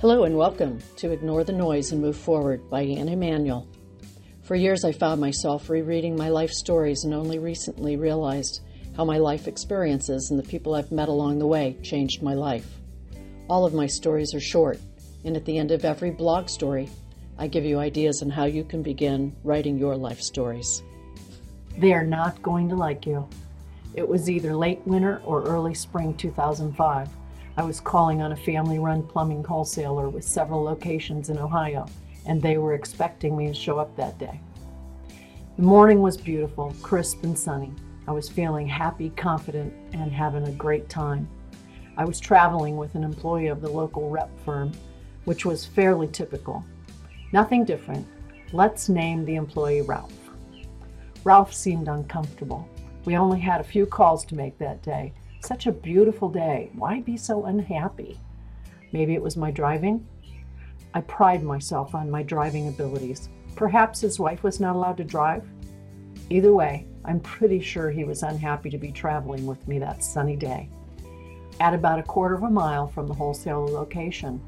Hello and welcome to Ignore the Noise and Move Forward by Anne Emanuel. For years, I found myself rereading my life stories and only recently realized how my life experiences and the people I've met along the way changed my life. All of my stories are short, and at the end of every blog story, I give you ideas on how you can begin writing your life stories. They are not going to like you. It was either late winter or early spring 2005. I was calling on a family run plumbing wholesaler with several locations in Ohio, and they were expecting me to show up that day. The morning was beautiful, crisp, and sunny. I was feeling happy, confident, and having a great time. I was traveling with an employee of the local rep firm, which was fairly typical. Nothing different. Let's name the employee Ralph. Ralph seemed uncomfortable. We only had a few calls to make that day. Such a beautiful day. Why be so unhappy? Maybe it was my driving? I pride myself on my driving abilities. Perhaps his wife was not allowed to drive? Either way, I'm pretty sure he was unhappy to be traveling with me that sunny day. At about a quarter of a mile from the wholesaler location,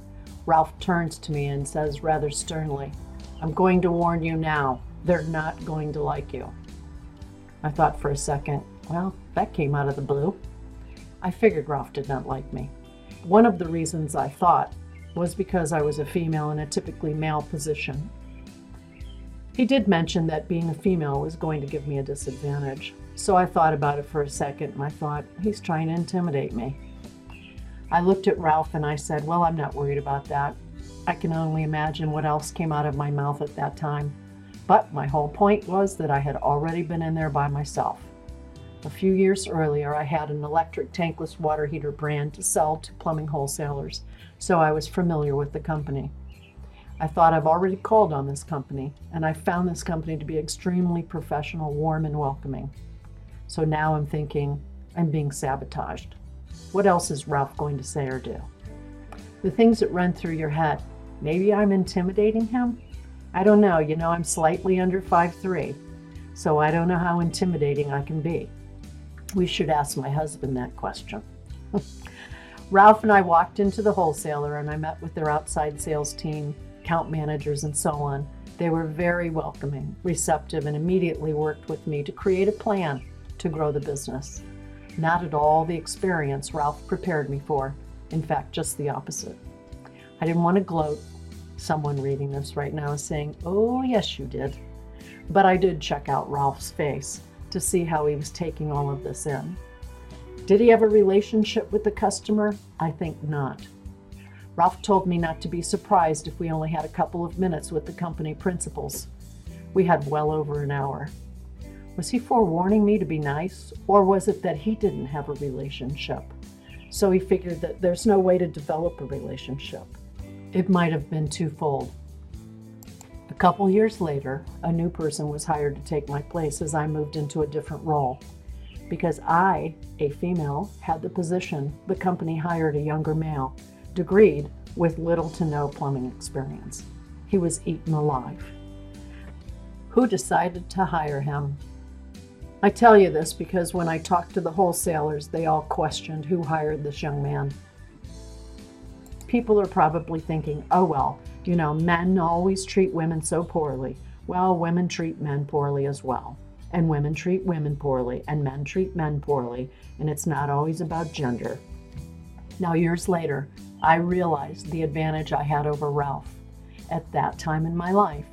Ralph turns to me and says rather sternly, I'm going to warn you now, they're not going to like you. I thought for a second, well, that came out of the blue. I figured Ralph did not like me. One of the reasons I thought was because I was a female in a typically male position. He did mention that being a female was going to give me a disadvantage, so I thought about it for a second and I thought, he's trying to intimidate me. I looked at Ralph and I said, Well, I'm not worried about that. I can only imagine what else came out of my mouth at that time. But my whole point was that I had already been in there by myself. A few years earlier, I had an electric tankless water heater brand to sell to plumbing wholesalers, so I was familiar with the company. I thought I've already called on this company, and I found this company to be extremely professional, warm, and welcoming. So now I'm thinking, I'm being sabotaged. What else is Ralph going to say or do? The things that run through your head. Maybe I'm intimidating him? I don't know. You know, I'm slightly under 5'3, so I don't know how intimidating I can be. We should ask my husband that question. Ralph and I walked into the wholesaler and I met with their outside sales team, account managers, and so on. They were very welcoming, receptive, and immediately worked with me to create a plan to grow the business. Not at all the experience Ralph prepared me for. In fact, just the opposite. I didn't want to gloat Someone reading this right now is saying, Oh, yes, you did. But I did check out Ralph's face to see how he was taking all of this in. Did he have a relationship with the customer? I think not. Ralph told me not to be surprised if we only had a couple of minutes with the company principals. We had well over an hour. Was he forewarning me to be nice, or was it that he didn't have a relationship? So he figured that there's no way to develop a relationship. It might have been twofold. Couple years later, a new person was hired to take my place as I moved into a different role. Because I, a female, had the position, the company hired a younger male, degreed, with little to no plumbing experience. He was eaten alive. Who decided to hire him? I tell you this because when I talked to the wholesalers, they all questioned who hired this young man people are probably thinking, oh, well, you know, men always treat women so poorly. Well, women treat men poorly as well. And women treat women poorly, and men treat men poorly, and it's not always about gender. Now, years later, I realized the advantage I had over Ralph. At that time in my life,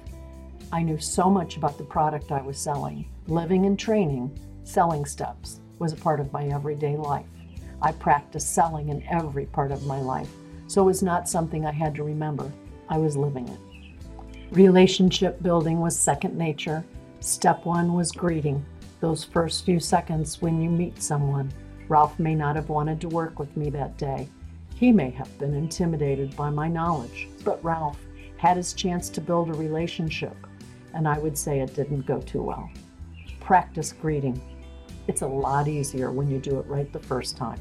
I knew so much about the product I was selling. Living and training, selling steps, was a part of my everyday life. I practiced selling in every part of my life so it was not something I had to remember. I was living it. Relationship building was second nature. Step one was greeting. Those first few seconds when you meet someone. Ralph may not have wanted to work with me that day. He may have been intimidated by my knowledge, but Ralph had his chance to build a relationship, and I would say it didn't go too well. Practice greeting. It's a lot easier when you do it right the first time.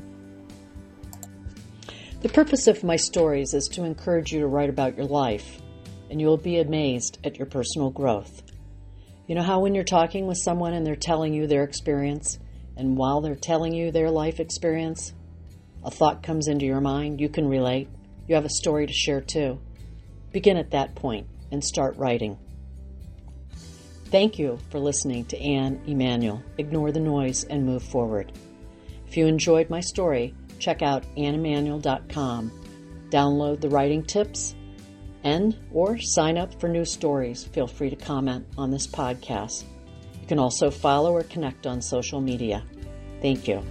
The purpose of my stories is to encourage you to write about your life, and you will be amazed at your personal growth. You know how when you're talking with someone and they're telling you their experience, and while they're telling you their life experience, a thought comes into your mind, you can relate. you have a story to share too. Begin at that point and start writing. Thank you for listening to Anne Emanuel. Ignore the noise and move forward. If you enjoyed my story, check out anneemanuel.com. Download the writing tips and or sign up for new stories. Feel free to comment on this podcast. You can also follow or connect on social media. Thank you.